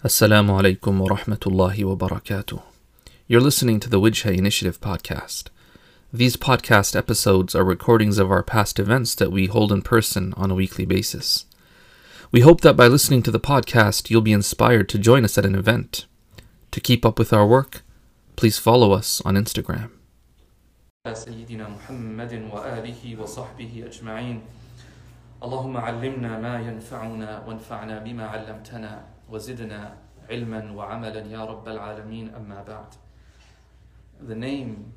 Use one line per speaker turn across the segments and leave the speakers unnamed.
Assalamu alaikum wa rahmatullahi wa barakatuh. You're listening to the Wijha Initiative podcast. These podcast episodes are recordings of our past events that we hold in person on a weekly basis. We hope that by listening to the podcast, you'll be inspired to join us at an event. To keep up with our work, please follow us on Instagram.
سيدنا محمد وآله وصحبه أجمعين اللهم علمنا ما ينفعنا وانفعنا بما علمتنا وزدنا علما وعملا يا رب العالمين أما بعد The name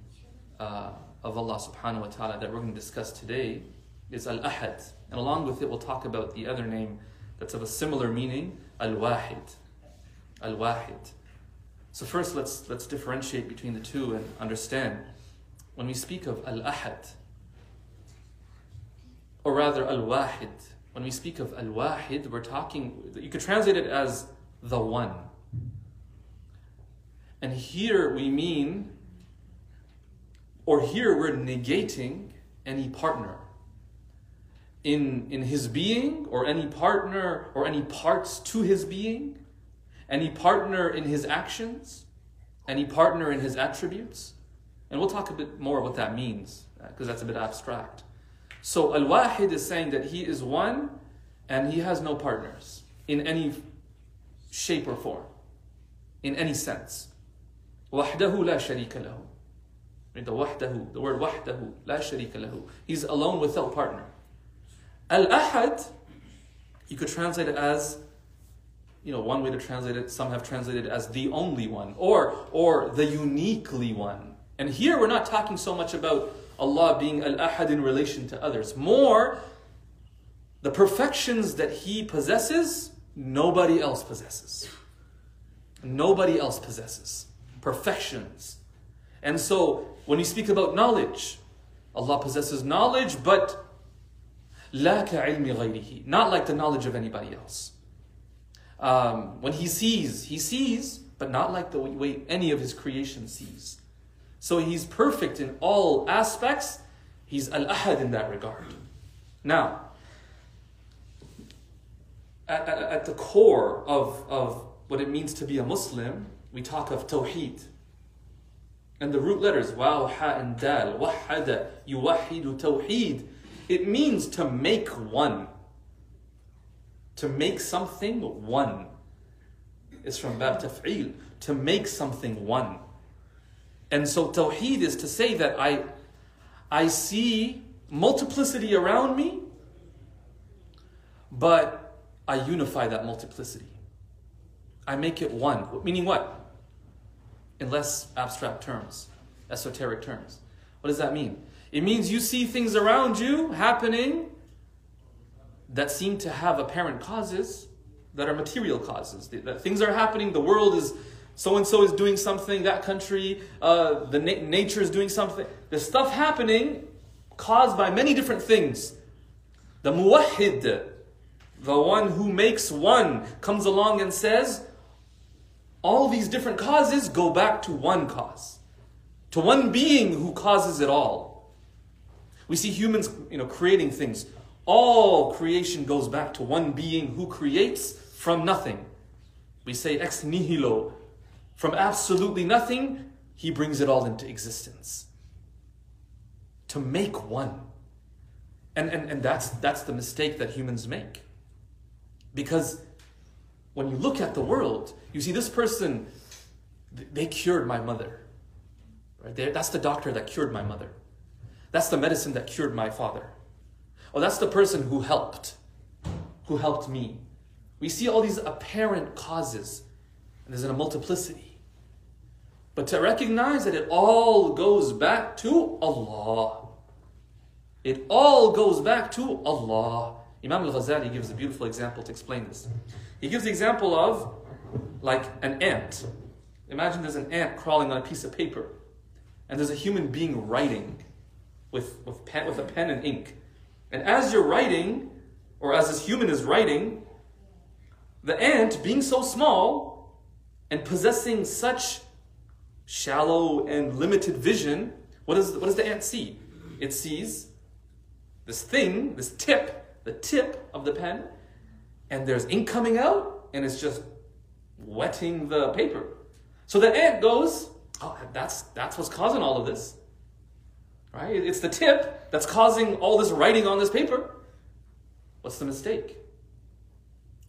uh, of Allah subhanahu wa ta'ala that we're going to discuss today is Al-Ahad and along with it we'll talk about the other name that's of a similar meaning Al-Wahid Al-Wahid So first let's let's differentiate between the two and understand when we speak of Al-Ahad, or rather Al-Wahid, when we speak of Al-Wahid, we're talking, you could translate it as the one. And here we mean, or here we're negating any partner in, in his being, or any partner, or any parts to his being, any partner in his actions, any partner in his attributes. And we'll talk a bit more what that means, uh, because that's a bit abstract. So Al Wahid is saying that he is one and he has no partners in any shape or form, in any sense. وحده لا شريك له. The wahdahu, the word wahdahu, la sharika lahu. He's alone without partner. Al Ahad, you could translate it as, you know, one way to translate it, some have translated as the only one, or or the uniquely one. And here we're not talking so much about Allah being Al Ahad in relation to others. More, the perfections that He possesses, nobody else possesses. Nobody else possesses. Perfections. And so, when we speak about knowledge, Allah possesses knowledge, but لا كعلم غيره, not like the knowledge of anybody else. Um, when He sees, He sees, but not like the way any of His creation sees. So he's perfect in all aspects. He's Al Ahad in that regard. Now, at, at, at, the core of, of what it means to be a Muslim, we talk of Tawheed. And the root letters, Waw, Ha, and Dal, Wahada, Yuwahidu Tawheed. It means to make one. To make something one. It's from Bab Taf'il. To make something one. And so Tawheed is to say that I, I see multiplicity around me, but I unify that multiplicity. I make it one. Meaning what? In less abstract terms, esoteric terms. What does that mean? It means you see things around you happening that seem to have apparent causes that are material causes. That things are happening, the world is so and so is doing something, that country, uh, the na- nature is doing something. There's stuff happening caused by many different things. The muwahid, the one who makes one, comes along and says, all these different causes go back to one cause, to one being who causes it all. We see humans, you know, creating things. All creation goes back to one being who creates from nothing. We say ex nihilo, from absolutely nothing, he brings it all into existence. To make one. And, and, and that's, that's the mistake that humans make. Because when you look at the world, you see this person, they cured my mother. Right? They're, that's the doctor that cured my mother. That's the medicine that cured my father. Oh, that's the person who helped, who helped me. We see all these apparent causes, and there's a multiplicity. But to recognize that it all goes back to Allah. It all goes back to Allah. Imam al Ghazali gives a beautiful example to explain this. He gives the example of like an ant. Imagine there's an ant crawling on a piece of paper, and there's a human being writing with, with, pen, with a pen and ink. And as you're writing, or as this human is writing, the ant, being so small and possessing such shallow and limited vision, what, is, what does the ant see? It sees this thing, this tip, the tip of the pen, and there's ink coming out, and it's just wetting the paper. So the ant goes, oh, that's, that's what's causing all of this. Right? It's the tip that's causing all this writing on this paper. What's the mistake?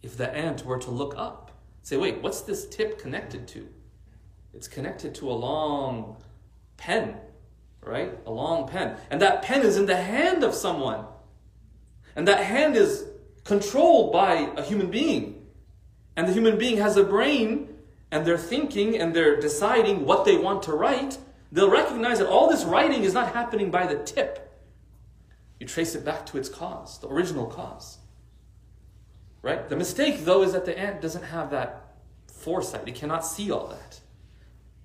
If the ant were to look up, say, wait, what's this tip connected to? It's connected to a long pen, right? A long pen. And that pen is in the hand of someone. And that hand is controlled by a human being. And the human being has a brain and they're thinking and they're deciding what they want to write. They'll recognize that all this writing is not happening by the tip. You trace it back to its cause, the original cause. Right? The mistake, though, is that the ant doesn't have that foresight. It cannot see all that.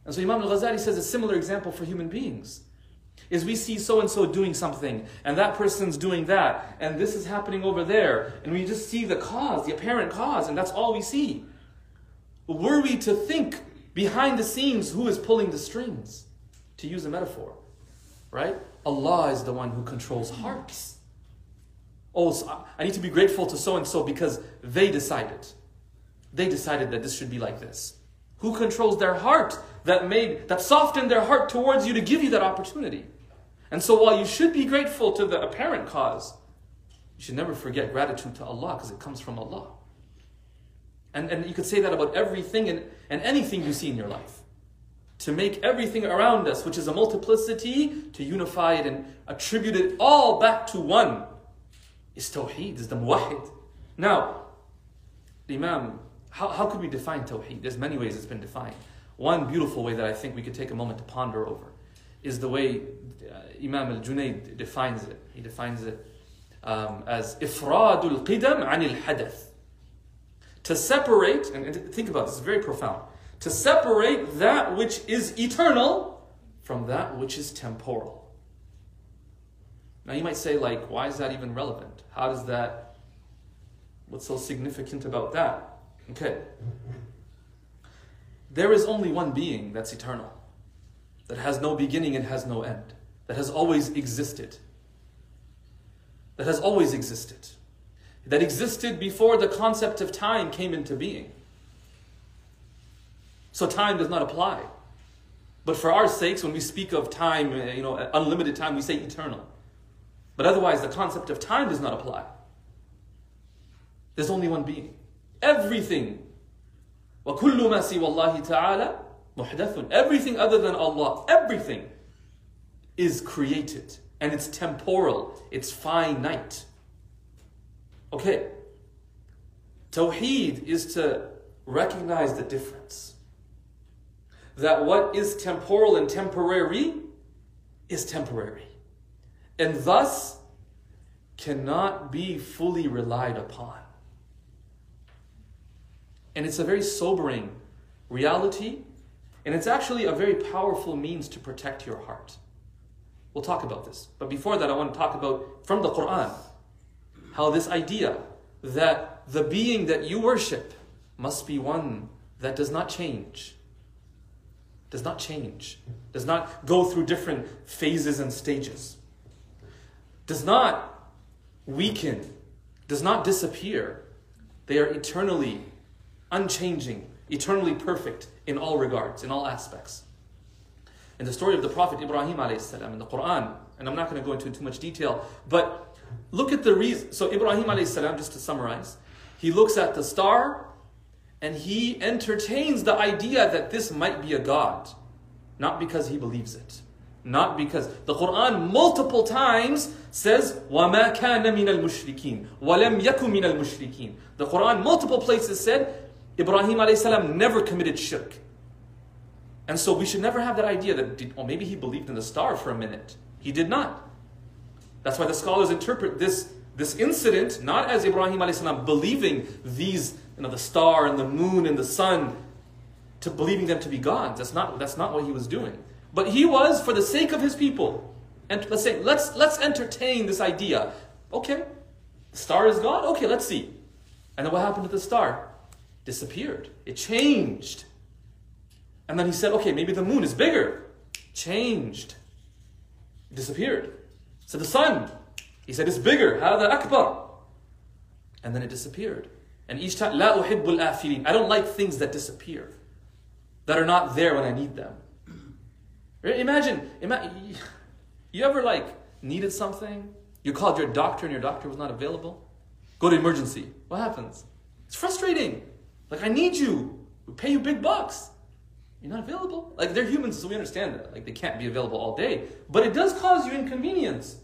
And so Imam al-Ghazali says a similar example for human beings. Is we see so and so doing something, and that person's doing that, and this is happening over there, and we just see the cause, the apparent cause, and that's all we see. Were we to think behind the scenes who is pulling the strings, to use a metaphor, right? Allah is the one who controls hearts. Oh, so I need to be grateful to so and so because they decided. They decided that this should be like this. Who controls their heart that made that softened their heart towards you to give you that opportunity? And so while you should be grateful to the apparent cause, you should never forget gratitude to Allah because it comes from Allah. And, and you could say that about everything and, and anything you see in your life. To make everything around us, which is a multiplicity, to unify it and attribute it all back to one, is Tawheed, is the Muwahid. Now, Imam how, how could we define Tawheed? There's many ways it's been defined. One beautiful way that I think we could take a moment to ponder over is the way uh, Imam al-Junayd defines it. He defines it um, as ifradul qidam anil hadath. To separate, and think about this, it's very profound. To separate that which is eternal from that which is temporal. Now you might say, like, why is that even relevant? How does that, what's so significant about that? Okay. There is only one being that's eternal, that has no beginning and has no end, that has always existed. That has always existed. That existed before the concept of time came into being. So time does not apply. But for our sakes, when we speak of time, you know, unlimited time, we say eternal. But otherwise, the concept of time does not apply. There's only one being. Everything. وَكُلُّ مَا سِوَى اللَّهِ تَعَالَى مُحْدَثٌ Everything other than Allah, everything is created. And it's temporal. It's finite. Okay. Tawheed is to recognize the difference. That what is temporal and temporary is temporary. And thus cannot be fully relied upon. And it's a very sobering reality, and it's actually a very powerful means to protect your heart. We'll talk about this. But before that, I want to talk about from the Quran how this idea that the being that you worship must be one that does not change, does not change, does not go through different phases and stages, does not weaken, does not disappear. They are eternally unchanging, eternally perfect in all regards, in all aspects. In the story of the Prophet Ibrahim salam in the Quran, and I'm not going to go into too much detail, but look at the reason. So Ibrahim salam, just to summarize, he looks at the star and he entertains the idea that this might be a god, not because he believes it. Not because the Quran multiple times says وَمَا كَانَ مِنَ الْمُشْرِكِينَ وَلَمْ يَكُ مِنَ الْمُشْرِكِينَ The Quran multiple places said Ibrahim alayhi never committed shirk. And so we should never have that idea that, did, oh, maybe he believed in the star for a minute. He did not. That's why the scholars interpret this, this incident not as Ibrahim alayhi believing these, you know, the star and the moon and the sun, to believing them to be gods. That's not, that's not what he was doing. But he was for the sake of his people. And let's say, let's, let's entertain this idea. Okay, the star is God, Okay, let's see. And then what happened to the star? Disappeared. It changed. And then he said, okay, maybe the moon is bigger. Changed. It disappeared. So the sun, he said, it's bigger. Hadha akbar. And then it disappeared. And each time, la أحب الأفلين. I don't like things that disappear, that are not there when I need them. Imagine, you ever like needed something? You called your doctor and your doctor was not available? Go to emergency. What happens? It's frustrating. Like, I need you. We pay you big bucks. You're not available. Like, they're humans, so we understand that. Like, they can't be available all day. But it does cause you inconvenience.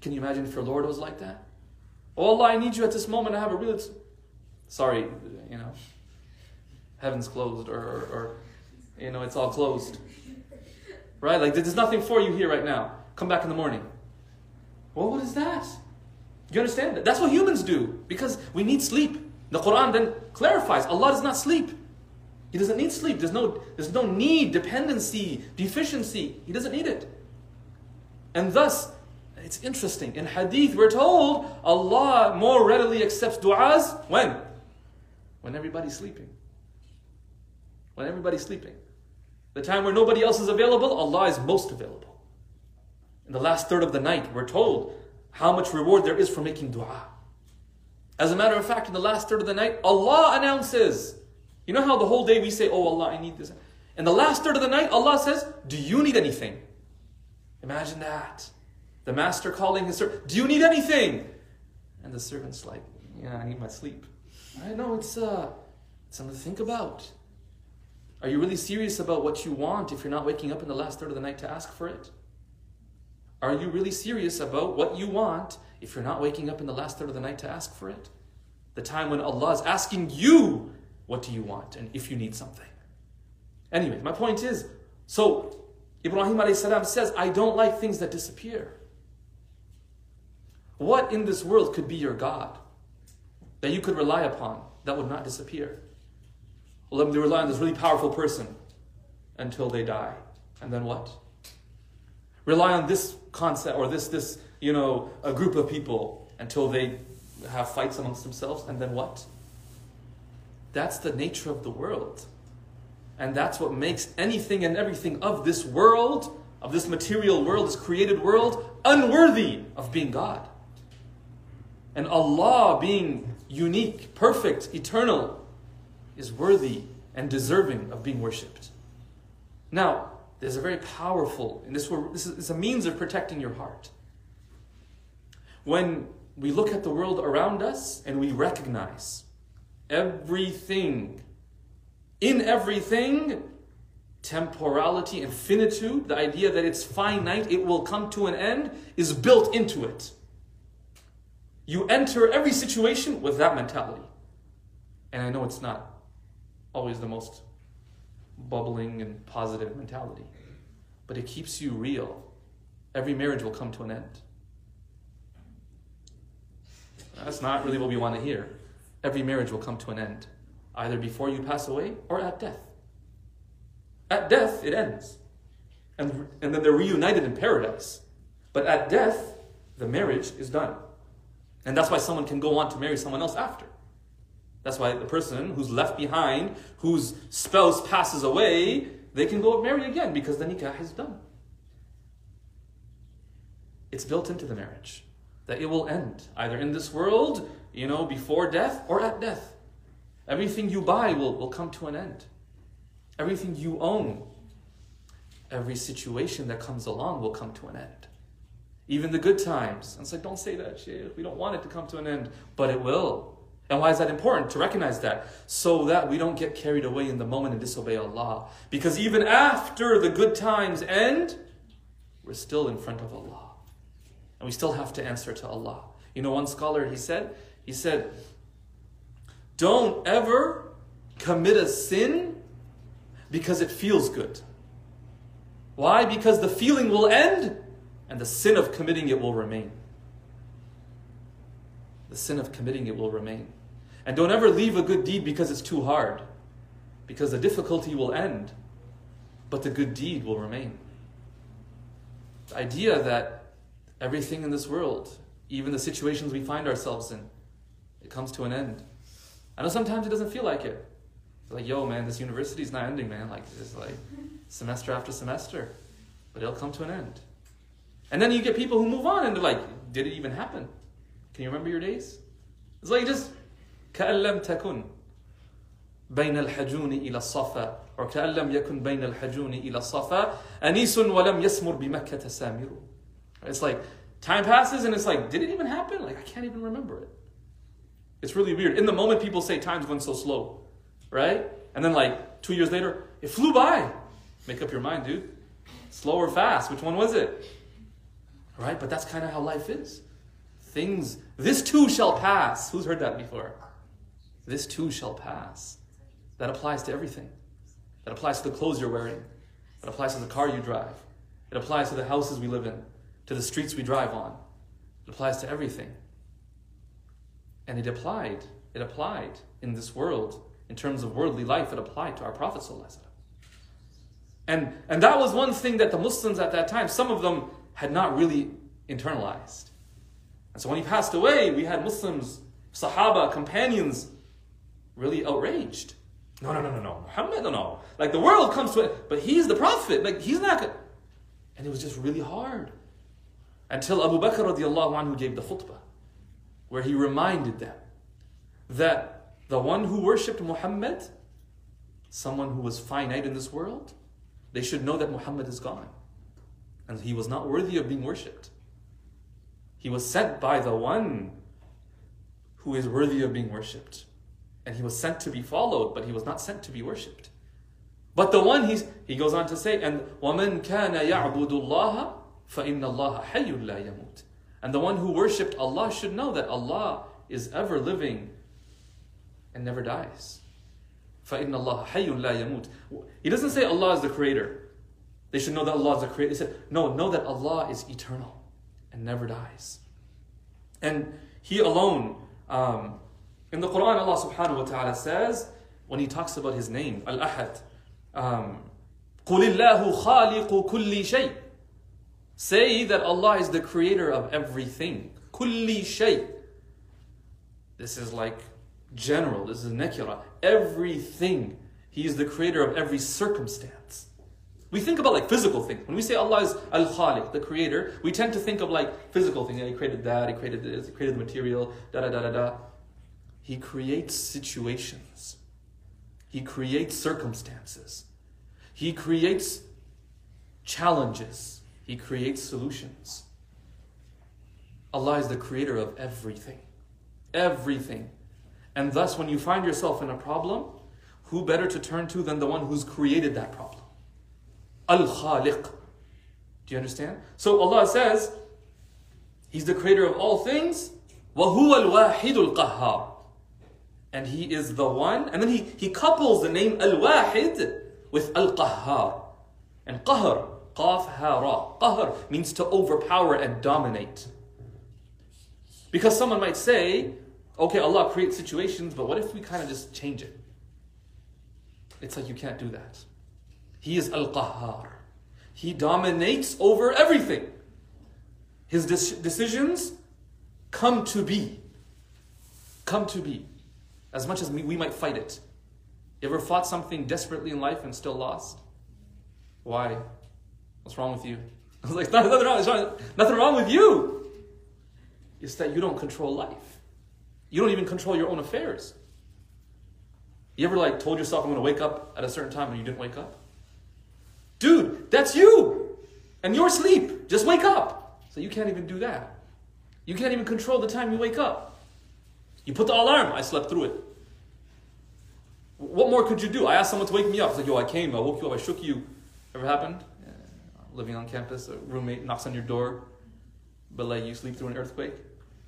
Can you imagine if your Lord was like that? Oh Allah, I need you at this moment. I have a real. Sorry, you know, heaven's closed, or, or, or you know, it's all closed. Right? Like, there's nothing for you here right now. Come back in the morning. Well, what is that? You understand? That's what humans do because we need sleep. The Quran then clarifies Allah does not sleep. He doesn't need sleep. There's no, there's no need, dependency, deficiency. He doesn't need it. And thus, it's interesting. In hadith, we're told Allah more readily accepts du'as when? When everybody's sleeping. When everybody's sleeping. The time where nobody else is available, Allah is most available. In the last third of the night, we're told how much reward there is for making dua. As a matter of fact, in the last third of the night, Allah announces. You know how the whole day we say, Oh Allah, I need this. In the last third of the night, Allah says, Do you need anything? Imagine that. The master calling his servant, Do you need anything? And the servant's like, Yeah, I need my sleep. I know it's uh it's something to think about. Are you really serious about what you want if you're not waking up in the last third of the night to ask for it? Are you really serious about what you want if you're not waking up in the last third of the night to ask for it? The time when Allah is asking you, what do you want? And if you need something. Anyway, my point is, so Ibrahim salam says, I don't like things that disappear. What in this world could be your God that you could rely upon that would not disappear? Well, them rely on this really powerful person until they die. And then what? Rely on this concept or this, this you know, a group of people until they have fights amongst themselves. And then what? That's the nature of the world. And that's what makes anything and everything of this world, of this material world, this created world, unworthy of being God. And Allah being unique, perfect, eternal, is worthy and deserving of being worshipped. Now, there's a very powerful, and this, this is a means of protecting your heart. When we look at the world around us and we recognize everything, in everything, temporality and finitude, the idea that it's finite, it will come to an end, is built into it. You enter every situation with that mentality. And I know it's not always the most bubbling and positive mentality. But it keeps you real. Every marriage will come to an end. That's not really what we want to hear. Every marriage will come to an end, either before you pass away or at death. At death, it ends. And, and then they're reunited in paradise. But at death, the marriage is done. And that's why someone can go on to marry someone else after. That's why the person who's left behind, whose spouse passes away, they can go marry again because the nikah is done. It's built into the marriage that it will end either in this world, you know, before death or at death. Everything you buy will, will come to an end. Everything you own, every situation that comes along will come to an end. Even the good times. And it's like, don't say that, shit. We don't want it to come to an end, but it will. And why is that important to recognize that? So that we don't get carried away in the moment and disobey Allah. Because even after the good times end, we're still in front of Allah. And we still have to answer to Allah. You know, one scholar, he said, he said, don't ever commit a sin because it feels good. Why? Because the feeling will end and the sin of committing it will remain. The sin of committing it will remain. And don't ever leave a good deed because it's too hard, because the difficulty will end, but the good deed will remain. The idea that everything in this world, even the situations we find ourselves in, it comes to an end. I know sometimes it doesn't feel like it. It's like, yo, man, this university's not ending, man. Like, it's like semester after semester, but it'll come to an end. And then you get people who move on and they're like, did it even happen? Can you remember your days? It's like just كأن لم تكن بين الحجون إلى الصفا or كأن لم يكن بين الحجون إلى الصفا أنيس ولم يسمر بمكة سامر It's like time passes and it's like, did it even happen? Like I can't even remember it. It's really weird. In the moment, people say time's going so slow, right? And then like two years later, it flew by. Make up your mind, dude. Slow or fast? Which one was it? Right? But that's kind of how life is. Things, this too shall pass. Who's heard that before? This too shall pass. That applies to everything. That applies to the clothes you're wearing. That applies to the car you drive. It applies to the houses we live in, to the streets we drive on. It applies to everything. And it applied, it applied in this world, in terms of worldly life, it applied to our Prophet. And, and that was one thing that the Muslims at that time, some of them had not really internalized. And so when he passed away, we had Muslims, Sahaba, companions, really outraged. No, no, no, no, no. Muhammad, no, no. Like the world comes to it, but he's the Prophet. Like he's not good. And it was just really hard. Until Abu Bakr radiallahu anhu gave the khutbah, where he reminded them that the one who worshipped Muhammad, someone who was finite in this world, they should know that Muhammad is gone. And he was not worthy of being worshipped. He was sent by the one who is worthy of being worshipped. And he was sent to be followed, but he was not sent to be worshipped. But the one he's, he goes on to say, and وَمَنْ كَانَ يَعْبُدُ اللَّهَ فَإِنَّ اللَّهَ حَيٌّ لَا يَمُوتُ And the one who worshipped Allah should know that Allah is ever living and never dies. فَإِنَّ اللَّهَ حَيٌّ لَا يَمُوتُ He doesn't say Allah is the creator. They should know that Allah is the creator. He said, no, know that Allah is eternal and never dies. And He alone, um, in the Quran, Allah subhanahu wa ta'ala says, when He talks about His name, Al Ahad, um, قُلِ اللَّهُ خَالِقُ كُلِّ شَيْءٍ Say that Allah is the creator of everything. كُلِّ شَيْءٍ This is like general, this is nakira. Everything. He is the creator of every circumstance. We think about like physical things. When we say Allah is Al Khaliq, the creator, we tend to think of like physical things. Yeah, he created that, he created this, he created the material, da da da da da. He creates situations, he creates circumstances, he creates challenges, he creates solutions. Allah is the creator of everything. Everything. And thus, when you find yourself in a problem, who better to turn to than the one who's created that problem? Al Khaliq. Do you understand? So Allah says, He's the creator of all things. وَهُوَ الْوَاحِدُ الْقَهَّارُ and He is the one. And then He, he couples the name Al-Wahid with Al-Qahhar. And Qahr, Qaf Ha Qahr means to overpower and dominate. Because someone might say, okay, Allah creates situations, but what if we kind of just change it? It's like you can't do that. He is Al Qahhar. He dominates over everything. His de- decisions come to be. Come to be. As much as we, might fight it. You ever fought something desperately in life and still lost? Why? What's wrong with you? I was like, nothing wrong, nothing wrong with you. It's that you don't control life. You don't even control your own affairs. You ever like told yourself I'm gonna wake up at a certain time and you didn't wake up? Dude, that's you! And your sleep. Just wake up. So you can't even do that. You can't even control the time you wake up. You put the alarm, I slept through it. What more could you do? I asked someone to wake me up. It's like, yo, I came, I woke you up, I shook you. Ever happened? Yeah. Living on campus, a roommate knocks on your door, but like you sleep through an earthquake?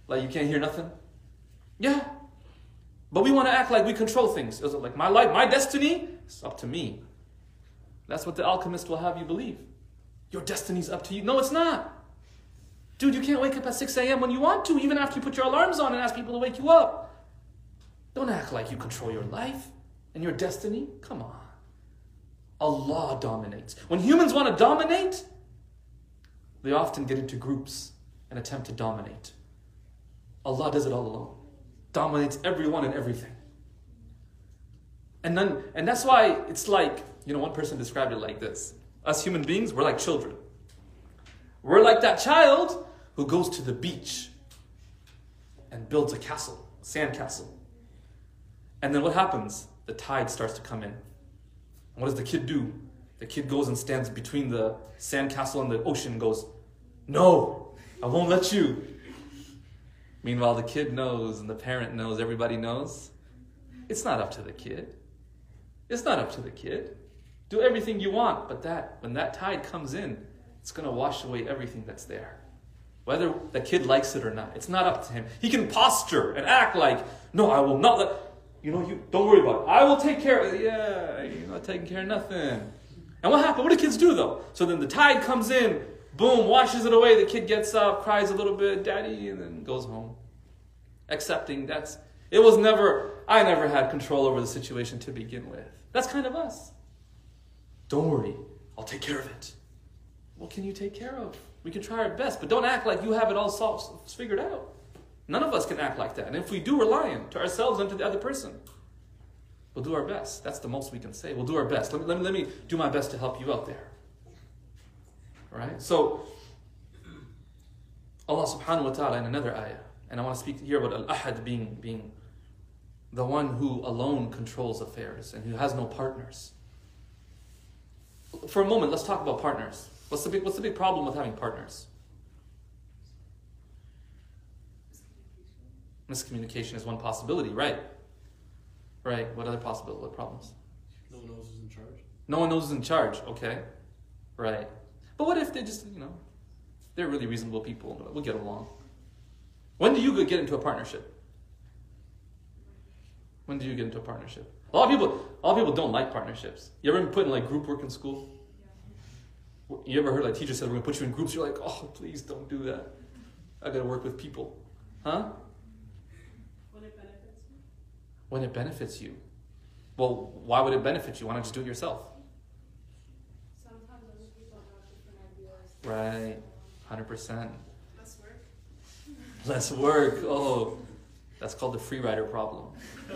Like you can't hear nothing? Yeah. But we want to act like we control things. Is like my life, my destiny? It's up to me. That's what the alchemist will have you believe. Your destiny's up to you. No, it's not. Dude, you can't wake up at 6 a.m. when you want to, even after you put your alarms on and ask people to wake you up. Don't act like you control your life and your destiny. Come on. Allah dominates. When humans want to dominate, they often get into groups and attempt to dominate. Allah does it all alone dominates everyone and everything. And then, and that's why it's like, you know, one person described it like this. Us human beings, we're like children. We're like that child who goes to the beach and builds a castle, a sand castle. And then what happens? The tide starts to come in. And what does the kid do? The kid goes and stands between the sandcastle and the ocean and goes, No, I won't let you. Meanwhile, the kid knows and the parent knows, everybody knows. It's not up to the kid. It's not up to the kid. Do everything you want, but that when that tide comes in, it's going to wash away everything that's there. Whether the kid likes it or not, it's not up to him. He can posture and act like, no, I will not let, you know, you don't worry about it. I will take care of it. Yeah, you're not taking care of nothing. And what happened? What do kids do though? So then the tide comes in, boom, washes it away. The kid gets up, cries a little bit, daddy, and then goes home. Accepting that's, it was never, I never had control over the situation to begin with. That's kind of us. Don't worry, I'll take care of it. What can you take care of? We can try our best, but don't act like you have it all solved, figured out. None of us can act like that. And if we do, we're lying to ourselves and to the other person. We'll do our best. That's the most we can say. We'll do our best. Let me, let me, let me do my best to help you out there. All right? So, Allah subhanahu wa ta'ala in another ayah, and I want to speak here about Al Ahad being, being the one who alone controls affairs and who has no partners. For a moment, let's talk about partners. What's the big, what's the big problem with having partners? Miscommunication is one possibility, right? Right. What other possibility? What problems?
No one knows who's in charge.
No one knows who's in charge. Okay. Right. But what if they just, you know, they're really reasonable people. We'll get along. When do you get into a partnership? When do you get into a partnership? A lot of people, a lot of people don't like partnerships. You ever been put in like group work in school? You ever heard like teacher said we're gonna put you in groups? You're like, oh, please don't do that. I gotta work with people, huh?
When it benefits you.
When it benefits you. Well, why would it benefit you? Why not just do it yourself?
Sometimes other people have different ideas.
Right, hundred percent.
Less work.
Less work. Oh, that's called the free rider problem.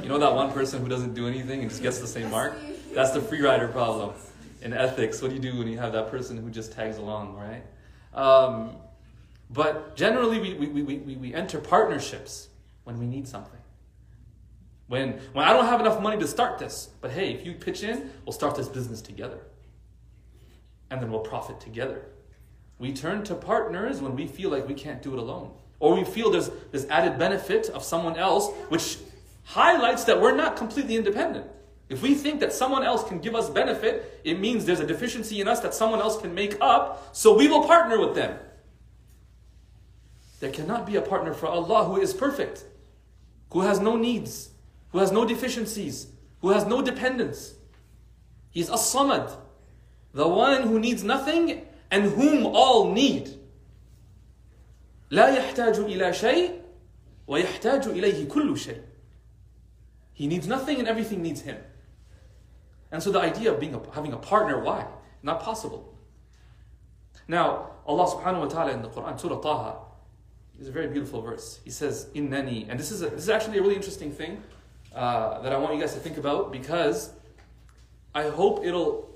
You know that one person who doesn't do anything and just gets the same mark? That's the free rider problem. In ethics, what do you do when you have that person who just tags along, right? Um, but generally, we, we, we, we, we enter partnerships when we need something. When, when I don't have enough money to start this, but hey, if you pitch in, we'll start this business together. And then we'll profit together. We turn to partners when we feel like we can't do it alone. Or we feel there's this added benefit of someone else, which highlights that we're not completely independent. If we think that someone else can give us benefit, it means there's a deficiency in us that someone else can make up, so we will partner with them. There cannot be a partner for Allah who is perfect, who has no needs, who has no deficiencies, who has no dependence. He's as-samad, the one who needs nothing and whom all need. لا يحتاج إلى شيء ويحتاج إليه كل شيء. He needs nothing and everything needs him. And so the idea of being a, having a partner, why? Not possible. Now, Allah subhanahu wa ta'ala in the Quran, Surah Taha, is a very beautiful verse. He says, Innani, and this is, a, this is actually a really interesting thing uh, that I want you guys to think about because I hope it'll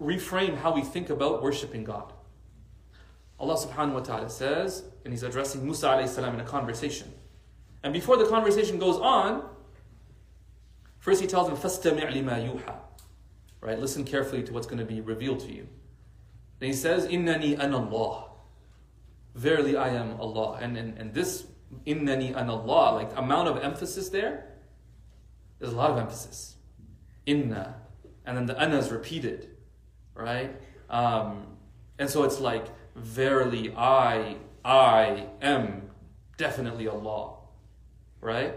reframe how we think about worshiping God. Allah subhanahu wa ta'ala says, and He's addressing Musa alayhi salam in a conversation. And before the conversation goes on, first He tells him, فَاسْتَمِعْ لِمَا يُوحَى Right? Listen carefully to what's going to be revealed to you. Then He says, إِنَّنِي أَنَا اللَّهِ Verily I am Allah. And, and, and this إِنَّنِي أَنَا اللَّهِ, like amount of emphasis there, there's a lot of emphasis. Inna. And then the ana is repeated. Right? Um, and so it's like, verily I, I am definitely Allah. Right?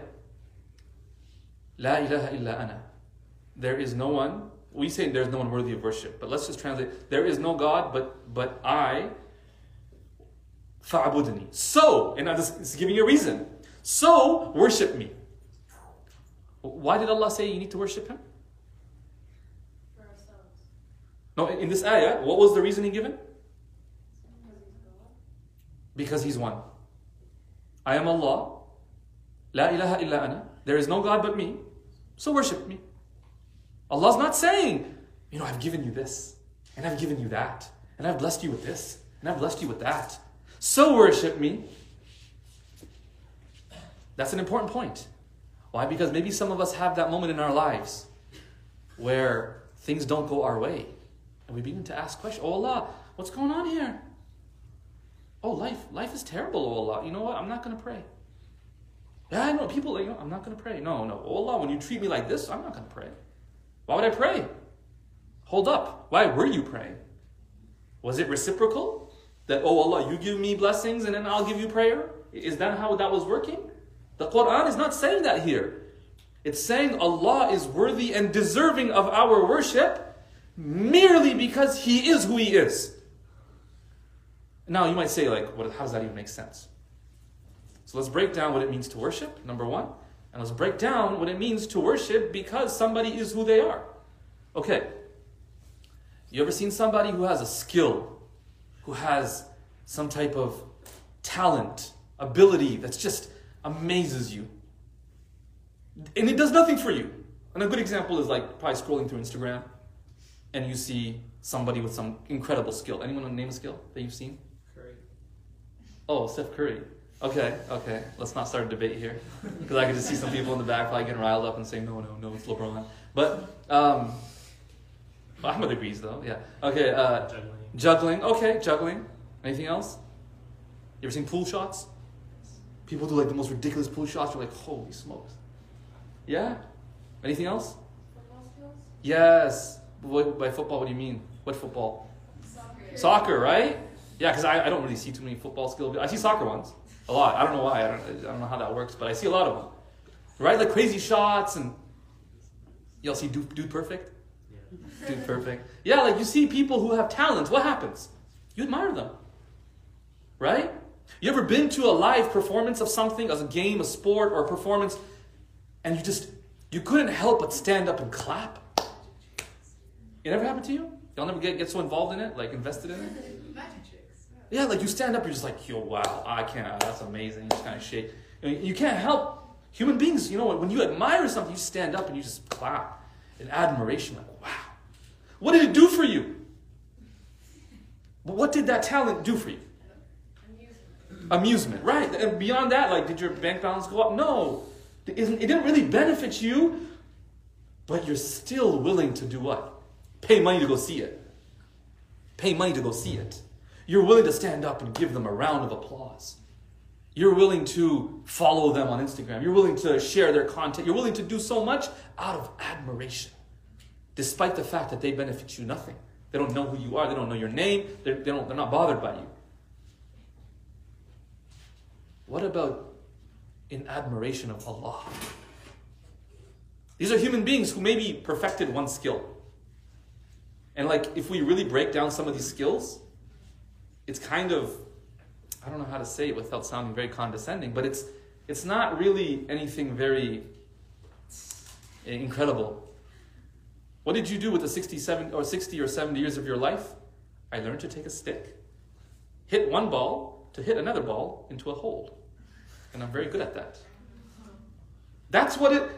La ilaha illa ana. There is no one, we say there's no one worthy of worship, but let's just translate, there is no God but, but I. So, and I'm just, giving you a reason. So, worship me. Why did Allah say you need to worship Him?
For ourselves.
No, in this ayah, what was the reasoning given?
Because he's God.
Because He's one. I am Allah. La ilaha illa ana. There is no God but me. So worship me. Allah's not saying, you know, I've given you this, and I've given you that, and I've blessed you with this, and I've blessed you with that. So worship me. That's an important point. Why? Because maybe some of us have that moment in our lives where things don't go our way. And we begin to ask questions. Oh Allah, what's going on here? Oh, life, life is terrible, oh Allah. You know what? I'm not gonna pray. Yeah, I know people, you know, I'm not gonna pray. No, no. Oh Allah, when you treat me like this, I'm not gonna pray. Why would I pray? Hold up. Why were you praying? Was it reciprocal? That, oh Allah, you give me blessings and then I'll give you prayer? Is that how that was working? The Quran is not saying that here. It's saying Allah is worthy and deserving of our worship merely because He is who He is. Now you might say, like, what, how does that even make sense? So let's break down what it means to worship, number one. And let's break down what it means to worship because somebody is who they are. Okay. You ever seen somebody who has a skill, who has some type of talent, ability that's just amazes you? And it does nothing for you. And a good example is like probably scrolling through Instagram and you see somebody with some incredible skill. Anyone name a skill that you've seen?
Curry.
Oh, Steph Curry. Okay, okay. Let's not start a debate here, because I could just see some people in the back probably getting riled up and saying, "No, no, no, it's LeBron." But um, Ahmed agrees, though. Yeah. Okay. Uh,
Juggling.
juggling. Okay, juggling. Anything else? You ever seen pool shots? People do like the most ridiculous pool shots. You're like, holy smokes. Yeah. Anything else?
Football skills?
Yes. What, by football, what do you mean? What football?
Soccer.
Soccer, right? Yeah, because I, I don't really see too many football skills. I see soccer ones a lot. I don't know why. I don't, I don't know how that works, but I see a lot of them. Right? Like crazy shots and. Y'all see Dude, Dude Perfect?
Yeah.
Dude Perfect. Yeah, like you see people who have talents. What happens? You admire them. Right? You ever been to a live performance of something, as a game, a sport, or a performance, and you just you couldn't help but stand up and clap? It ever happened to you? Y'all never get, get so involved in it, like invested in it? Yeah, like you stand up, you're just like, yo, wow, I can't, uh, that's amazing. You just kind of shake. You, know, you can't help human beings, you know, what? when you admire something, you stand up and you just clap in admiration, like, wow. What did it do for you? But what did that talent do for you?
Amusement.
Amusement, right? And beyond that, like, did your bank balance go up? No. It didn't really benefit you, but you're still willing to do what? Pay money to go see it. Pay money to go see it. You're willing to stand up and give them a round of applause. You're willing to follow them on Instagram. You're willing to share their content. You're willing to do so much out of admiration, despite the fact that they benefit you nothing. They don't know who you are. They don't know your name. They're, they don't, they're not bothered by you. What about in admiration of Allah? These are human beings who maybe perfected one skill. And like if we really break down some of these skills, it's kind of I don't know how to say it without sounding very condescending, but it's it's not really anything very incredible. What did you do with the 67 or 60 or 70 years of your life? I learned to take a stick, hit one ball to hit another ball into a hole. And I'm very good at that. That's what it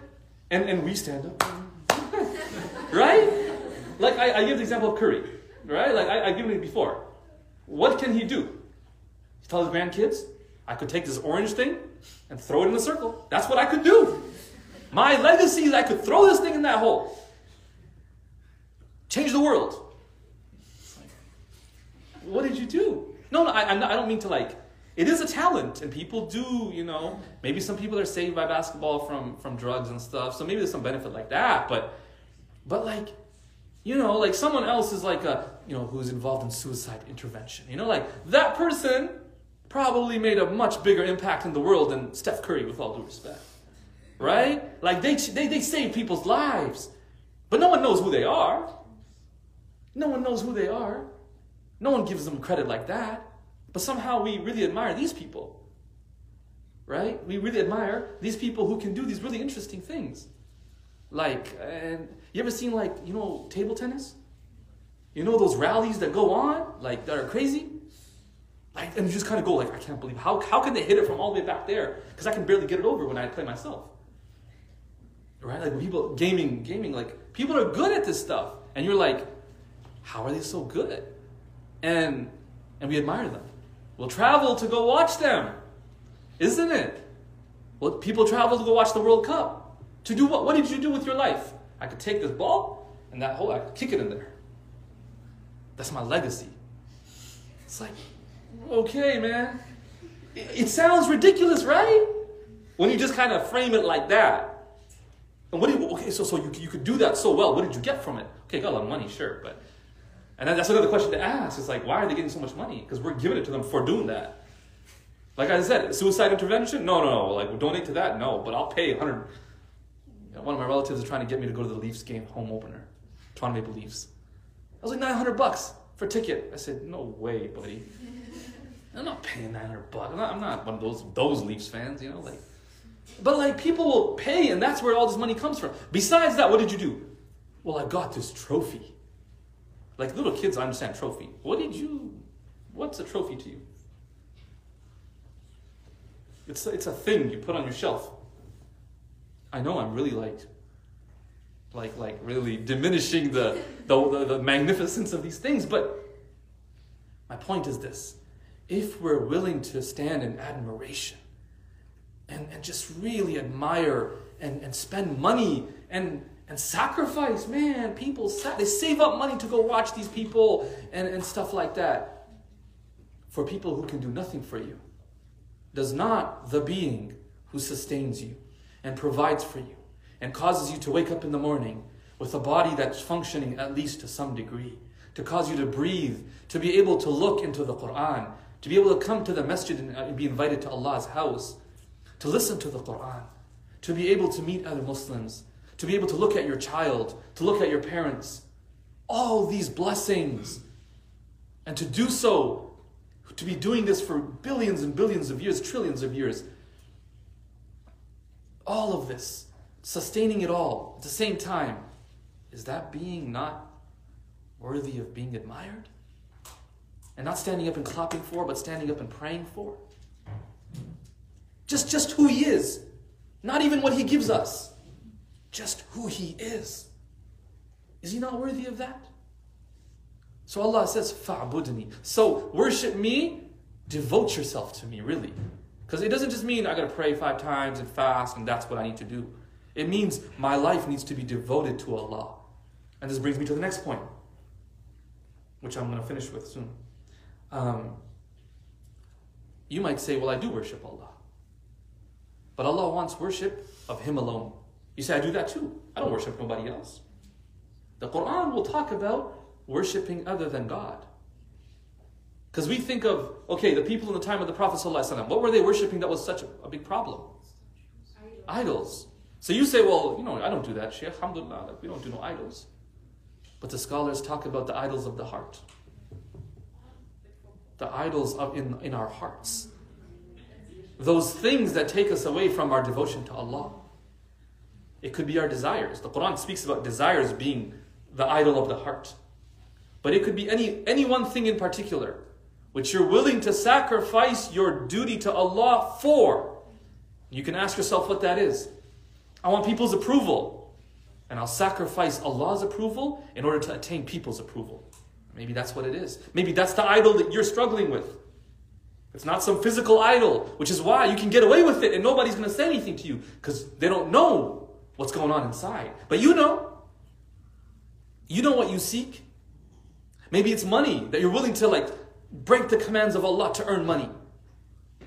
and, and we stand up. right? Like I, I give the example of Curry, right? Like I, I've given it before. What can he do? He tells his grandkids, I could take this orange thing and throw it in a circle. That's what I could do. My legacy is I could throw this thing in that hole. Change the world. What did you do? No, no, I, I don't mean to like. It is a talent, and people do, you know. Maybe some people are saved by basketball from from drugs and stuff, so maybe there's some benefit like that. But, but like, you know, like someone else is like a, you know, who's involved in suicide intervention. You know, like that person probably made a much bigger impact in the world than Steph Curry, with all due respect. Right? Like they they they save people's lives, but no one knows who they are. No one knows who they are. No one gives them credit like that. But somehow we really admire these people. Right? We really admire these people who can do these really interesting things. Like, and you ever seen like, you know, table tennis? You know those rallies that go on, like that are crazy? Like, and you just kind of go like, I can't believe how how can they hit it from all the way back there? Because I can barely get it over when I play myself. Right? Like people gaming, gaming, like people are good at this stuff. And you're like, how are they so good? And and we admire them. We'll travel to go watch them. Isn't it? Well, people travel to go watch the World Cup. To do what? What did you do with your life? I could take this ball and that hole, I could kick it in there. That's my legacy. It's like, okay, man. It, it sounds ridiculous, right? When you just kind of frame it like that. And what do you, okay, so, so you, you could do that so well. What did you get from it? Okay, got a lot of money, sure, but. And then that's another question to ask. It's like, why are they getting so much money? Because we're giving it to them for doing that. Like I said, suicide intervention? No, no, no. Like, donate to that? No, but I'll pay 100. One of my relatives is trying to get me to go to the Leafs game home opener. Toronto Maple Leafs. I was like, 900 bucks for a ticket. I said, no way, buddy. I'm not paying 900 bucks. I'm not, I'm not one of those, those Leafs fans, you know, like. But like people will pay, and that's where all this money comes from. Besides that, what did you do? Well, I got this trophy. Like little kids, I understand trophy. What did you? What's a trophy to you? It's it's a thing you put on your shelf. I know I'm really like, like like really diminishing the the, the, the magnificence of these things, but my point is this: if we're willing to stand in admiration and, and just really admire and, and spend money and, and sacrifice. Man, people they save up money to go watch these people and, and stuff like that. For people who can do nothing for you. Does not the being who sustains you and provides for you and causes you to wake up in the morning with a body that's functioning at least to some degree, to cause you to breathe, to be able to look into the Quran, to be able to come to the masjid and uh, be invited to Allah's house, to listen to the Quran, to be able to meet other Muslims, to be able to look at your child, to look at your parents. All these blessings. And to do so, to be doing this for billions and billions of years, trillions of years. All of this, sustaining it all at the same time, is that being not worthy of being admired? And not standing up and clapping for, but standing up and praying for? Just, just who he is. Not even what he gives us. Just who he is. Is he not worthy of that? So Allah says, Fa'budni. So worship me, devote yourself to me, really. Because it doesn't just mean I gotta pray five times and fast and that's what I need to do. It means my life needs to be devoted to Allah. And this brings me to the next point, which I'm gonna finish with soon. Um, you might say, well, I do worship Allah. But Allah wants worship of Him alone. You say, I do that too. I don't worship nobody else. The Quran will talk about worshiping other than God. Because we think of, okay, the people in the time of the Prophet, ﷺ, what were they worshiping that was such a, a big problem?
Idols.
Idols. So you say, well, you know, I don't do that, Shaykh, alhamdulillah, like, we don't do no idols. But the scholars talk about the idols of the heart. The idols of in, in our hearts those things that take us away from our devotion to Allah. It could be our desires. The Quran speaks about desires being the idol of the heart. But it could be any, any one thing in particular which you're willing to sacrifice your duty to Allah for. You can ask yourself what that is. I want people's approval. And I'll sacrifice Allah's approval in order to attain people's approval. Maybe that's what it is. Maybe that's the idol that you're struggling with. It's not some physical idol, which is why you can get away with it and nobody's going to say anything to you because they don't know what's going on inside. But you know. You know what you seek. Maybe it's money that you're willing to like break the commands of Allah to earn money.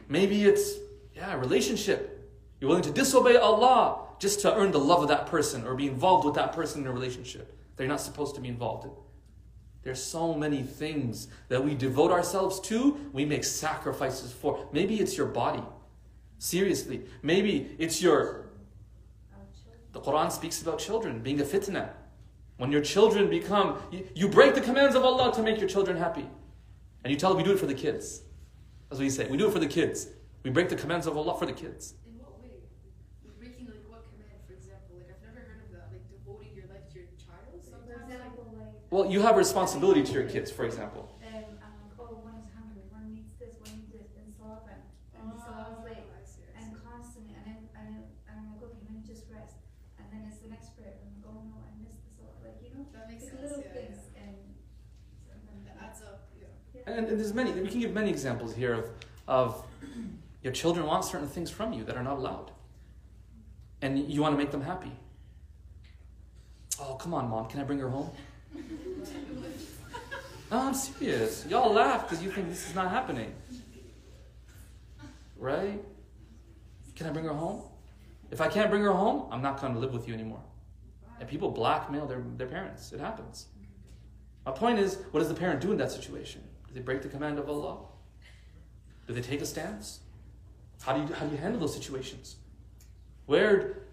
Maybe it's yeah, relationship. You're willing to disobey Allah just to earn the love of that person or be involved with that person in a relationship that you're not supposed to be involved in. There's so many things that we devote ourselves to, we make sacrifices for. Maybe it's your body. Seriously. Maybe it's your. The Quran speaks about children being a fitna. When your children become. You, you break the commands of Allah to make your children happy. And you tell them we do it for the kids. That's what you say. We do it for the kids. We break the commands of Allah for the kids.
In what way? Breaking like what command, for example? Like I've never heard of that. Like devoting your life to your child.
For
Sometimes like
example, like
Well, you have a responsibility to your kids, for example.
um, oh, one is hungry, one needs this, one needs this, and so on. And so I was like,
I see, I
and constantly, and then and then I'm like, okay, let me just rest. And then it's the next prayer, and I'm like, oh no, I missed this. Or like, you know,
That makes sense.
little
Yeah,
things,
yeah.
and sometimes
That adds up. Yeah.
And, and there's many, we can give many examples here of, of your children want certain things from you that are not allowed. and you want to make them happy. Oh, come on, mom, can I bring her home? No, I'm serious. Y'all laugh because you think this is not happening. Right? Can I bring her home? If I can't bring her home, I'm not going to live with you anymore. And people blackmail their, their parents. It happens. My point is, what does the parent do in that situation? Do they break the command of Allah? Do they take a stance? How do you, how do you handle those situations? Where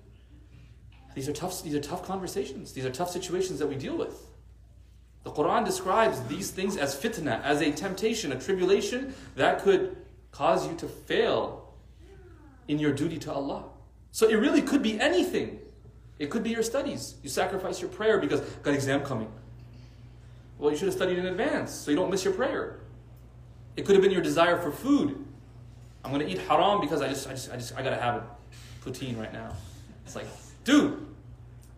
these are tough these are tough conversations. These are tough situations that we deal with. The Quran describes these things as fitna, as a temptation, a tribulation that could cause you to fail in your duty to Allah. So it really could be anything. It could be your studies. You sacrifice your prayer because got exam coming. Well, you should have studied in advance so you don't miss your prayer. It could have been your desire for food. I'm gonna eat haram because I just I just I just I gotta have it. Poutine right now. It's like, dude,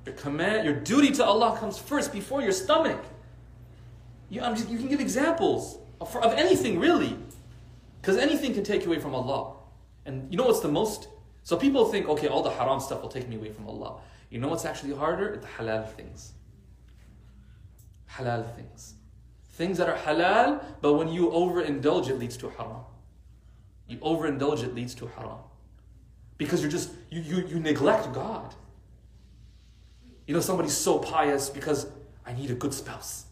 your command, your duty to Allah comes first before your stomach. You, just, you can give examples of, of anything really, because anything can take you away from Allah. And you know what's the most? So people think, okay, all the haram stuff will take me away from Allah. You know what's actually harder? The halal things. Halal things. Things that are halal, but when you overindulge, it leads to haram. You overindulge, it leads to haram. Because you're just, you, you, you neglect God. You know, somebody's so pious because I need a good spouse.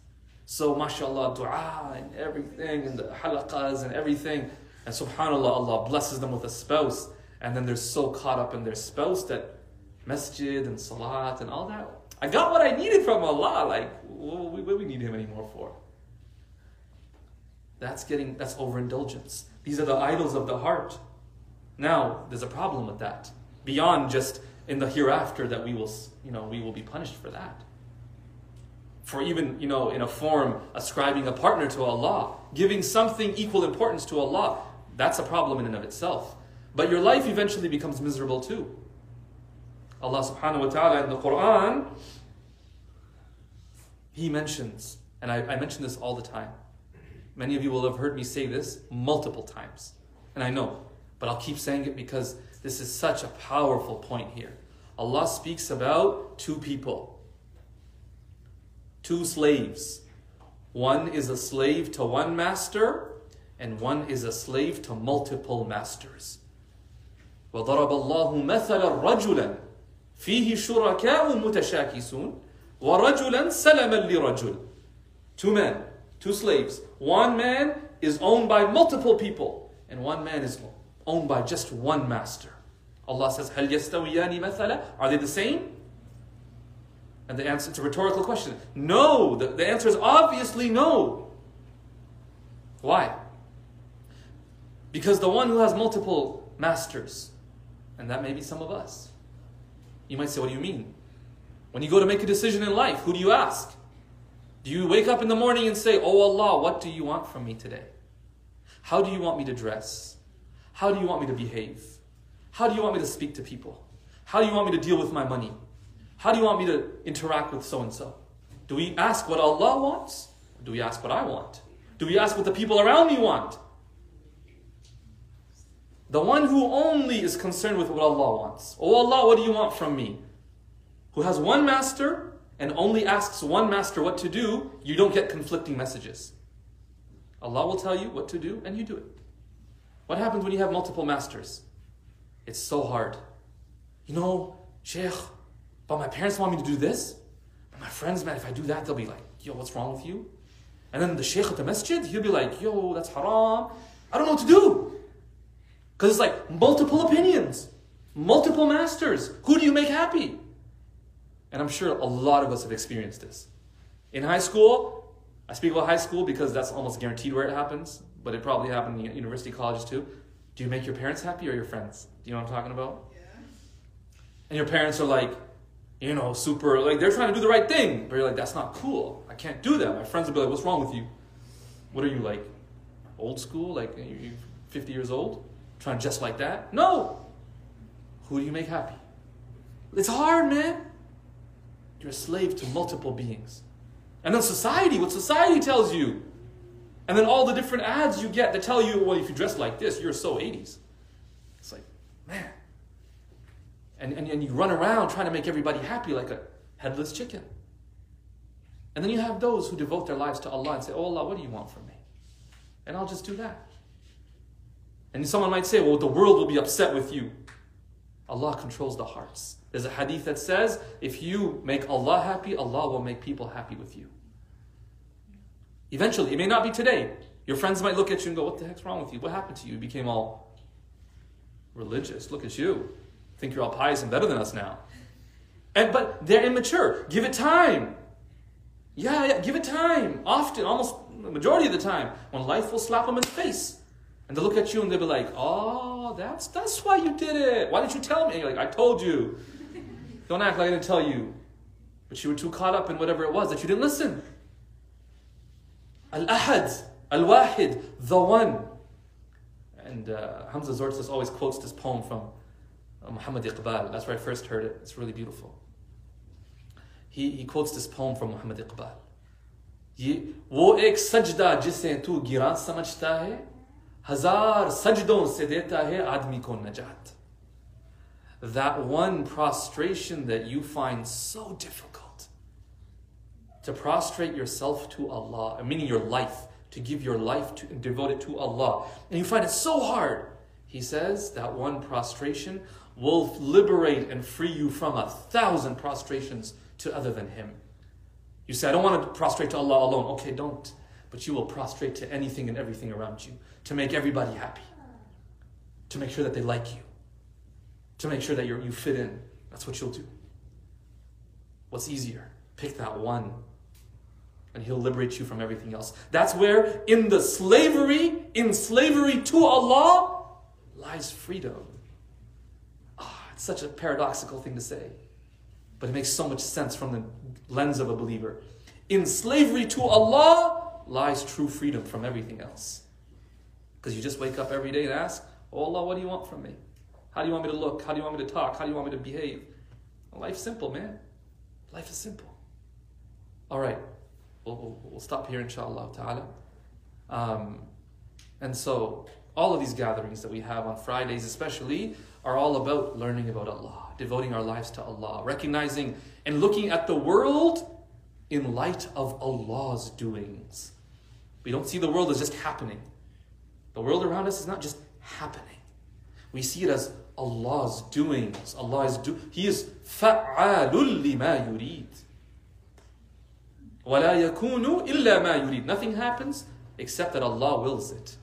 So, mashallah, dua and everything, and the halaqas and everything. And subhanAllah, Allah blesses them with a spouse. And then they're so caught up in their spouse that masjid and salat and all that. I got what I needed from Allah. Like, what do we need Him anymore for? That's getting, that's overindulgence. These are the idols of the heart. Now, there's a problem with that. Beyond just in the hereafter that we will, you know, we will be punished for that. For even, you know, in a form ascribing a partner to Allah, giving something equal importance to Allah, that's a problem in and of itself. But your life eventually becomes miserable too. Allah subhanahu wa ta'ala in the Quran, He mentions, and I, I mention this all the time. Many of you will have heard me say this multiple times. And I know, but I'll keep saying it because this is such a powerful point here. Allah speaks about two people, two slaves. One is a slave to one master, and one is a slave to multiple masters. وضرب الله مثلا رجلا فيه شركاء متشاكسون ورجلا سلما لرجل Two men, two slaves. One man is owned by multiple people, and one man is owned by just one master. Allah says, هل يستويان مثلا? Are they the same? And the answer, it's a rhetorical question. No, the, the answer is obviously no. Why? Because the one who has multiple masters, and that may be some of us. You might say, what do you mean? When you go to make a decision in life, who do you ask? Do you wake up in the morning and say, Oh Allah, what do you want from me today? How do you want me to dress? How do you want me to behave? How do you want me to speak to people? How do you want me to deal with my money? How do you want me to interact with so and so? Do we ask what Allah wants? Do we ask what I want? Do we ask what the people around me want? The one who only is concerned with what Allah wants. Oh Allah, what do you want from me? Who has one master and only asks one master what to do, you don't get conflicting messages. Allah will tell you what to do and you do it. What happens when you have multiple masters? It's so hard. You know, Sheikh, but my parents want me to do this. But my friends, man, if I do that, they'll be like, yo, what's wrong with you? And then the Sheikh at the masjid, he'll be like, yo, that's haram. I don't know what to do. Because it's like multiple opinions, multiple masters. Who do you make happy? And I'm sure a lot of us have experienced this. In high school, I speak about high school because that's almost guaranteed where it happens, but it probably happened in university colleges too. Do you make your parents happy or your friends? Do you know what I'm talking about?
Yeah.
And your parents are like, you know, super, like they're trying to do the right thing. But you're like, that's not cool. I can't do that. My friends will be like, what's wrong with you? What are you like? Old school? Like, you're 50 years old? Trying to just like that? No! Who do you make happy? It's hard, man. You're a slave to multiple beings. And then society, what society tells you. And then all the different ads you get that tell you, well, if you dress like this, you're so 80s. It's like, man. And, and, and you run around trying to make everybody happy like a headless chicken. And then you have those who devote their lives to Allah and say, Oh Allah, what do you want from me? And I'll just do that. And someone might say, Well, the world will be upset with you. Allah controls the hearts. There's a hadith that says, If you make Allah happy, Allah will make people happy with you. Eventually, it may not be today. Your friends might look at you and go, What the heck's wrong with you? What happened to you? You became all religious. Look at you. Think you're all pious and better than us now. And but they're immature. Give it time. Yeah, yeah, give it time. Often, almost the majority of the time, when life will slap them in the face. And they'll look at you and they'll be like, Oh, that's that's why you did it. Why didn't you tell me? And you're like, I told you. Don't act like I didn't tell you. But you were too caught up in whatever it was that you didn't listen. Al Ahad, Al Wahid, the one. And uh, Hamza Tzortzis always quotes this poem from Muhammad Iqbal. That's where I first heard it. It's really beautiful. He, he quotes this poem from Muhammad Iqbal. ये वो एक सजदा जिसे तू गिरान समझता है हजार सजदों से देता है आदमी को नजात that one prostration that you find so difficult to prostrate yourself to Allah, meaning your life, to give your life to and devote it to Allah, and you find it so hard. He says that one prostration will liberate and free you from a thousand prostrations to other than Him. You say, I don't want to prostrate to Allah alone. Okay, don't. But you will prostrate to anything and everything around you to make everybody happy, to make sure that they like you, to make sure that you you fit in. That's what you'll do. What's easier? Pick that one, and He'll liberate you from everything else. That's where, in the slavery, in slavery to Allah, lies freedom. Such a paradoxical thing to say, but it makes so much sense from the lens of a believer. In slavery to Allah lies true freedom from everything else. Because you just wake up every day and ask, Oh Allah, what do you want from me? How do you want me to look? How do you want me to talk? How do you want me to behave? Life's simple, man. Life is simple. All right, we'll, we'll, we'll stop here, inshallah ta'ala. Um, and so, all of these gatherings that we have on Fridays, especially, are all about learning about Allah, devoting our lives to Allah, recognizing and looking at the world in light of Allah's doings. We don't see the world as just happening. The world around us is not just happening. We see it as Allah's doings. Allah is do He is فَعَّالٌ لِمَا يُرِيد وَلَا يَكُونُ إِلَّا مَا يُرِيد Nothing happens except that Allah wills it.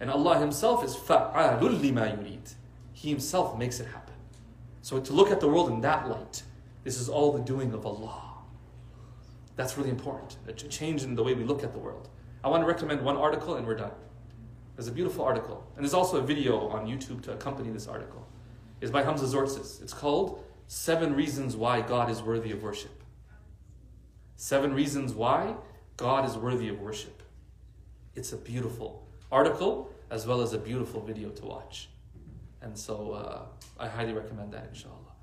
And Allah Himself is فَعَّالٌ لِمَا يُرِيد he Himself makes it happen. So to look at the world in that light, this is all the doing of Allah. That's really important. A change in the way we look at the world. I want to recommend one article and we're done. There's a beautiful article. And there's also a video on YouTube to accompany this article. It's by Hamza Tzortzis. It's called Seven Reasons Why God is Worthy of Worship. Seven Reasons Why God is Worthy of Worship. It's a beautiful article as well as a beautiful video to watch. And so uh, I highly recommend that, inshallah.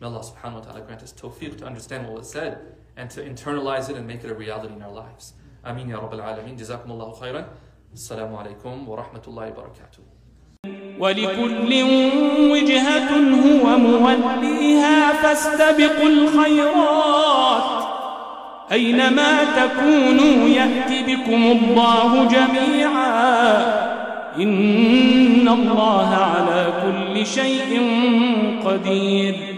May Allah subhanahu wa ta'ala grant us tawfiq to understand what was said and to internalize it and make it a reality in our lives. Ameen ya Rabbil Alameen. Jazakumullahu khairan. Assalamu alaikum wa rahmatullahi wa barakatuh.
ولكل وجهة هو موليها فاستبقوا الخيرات أينما تكونوا يأتي بكم الله جميعا إن الله على كل شيء قدير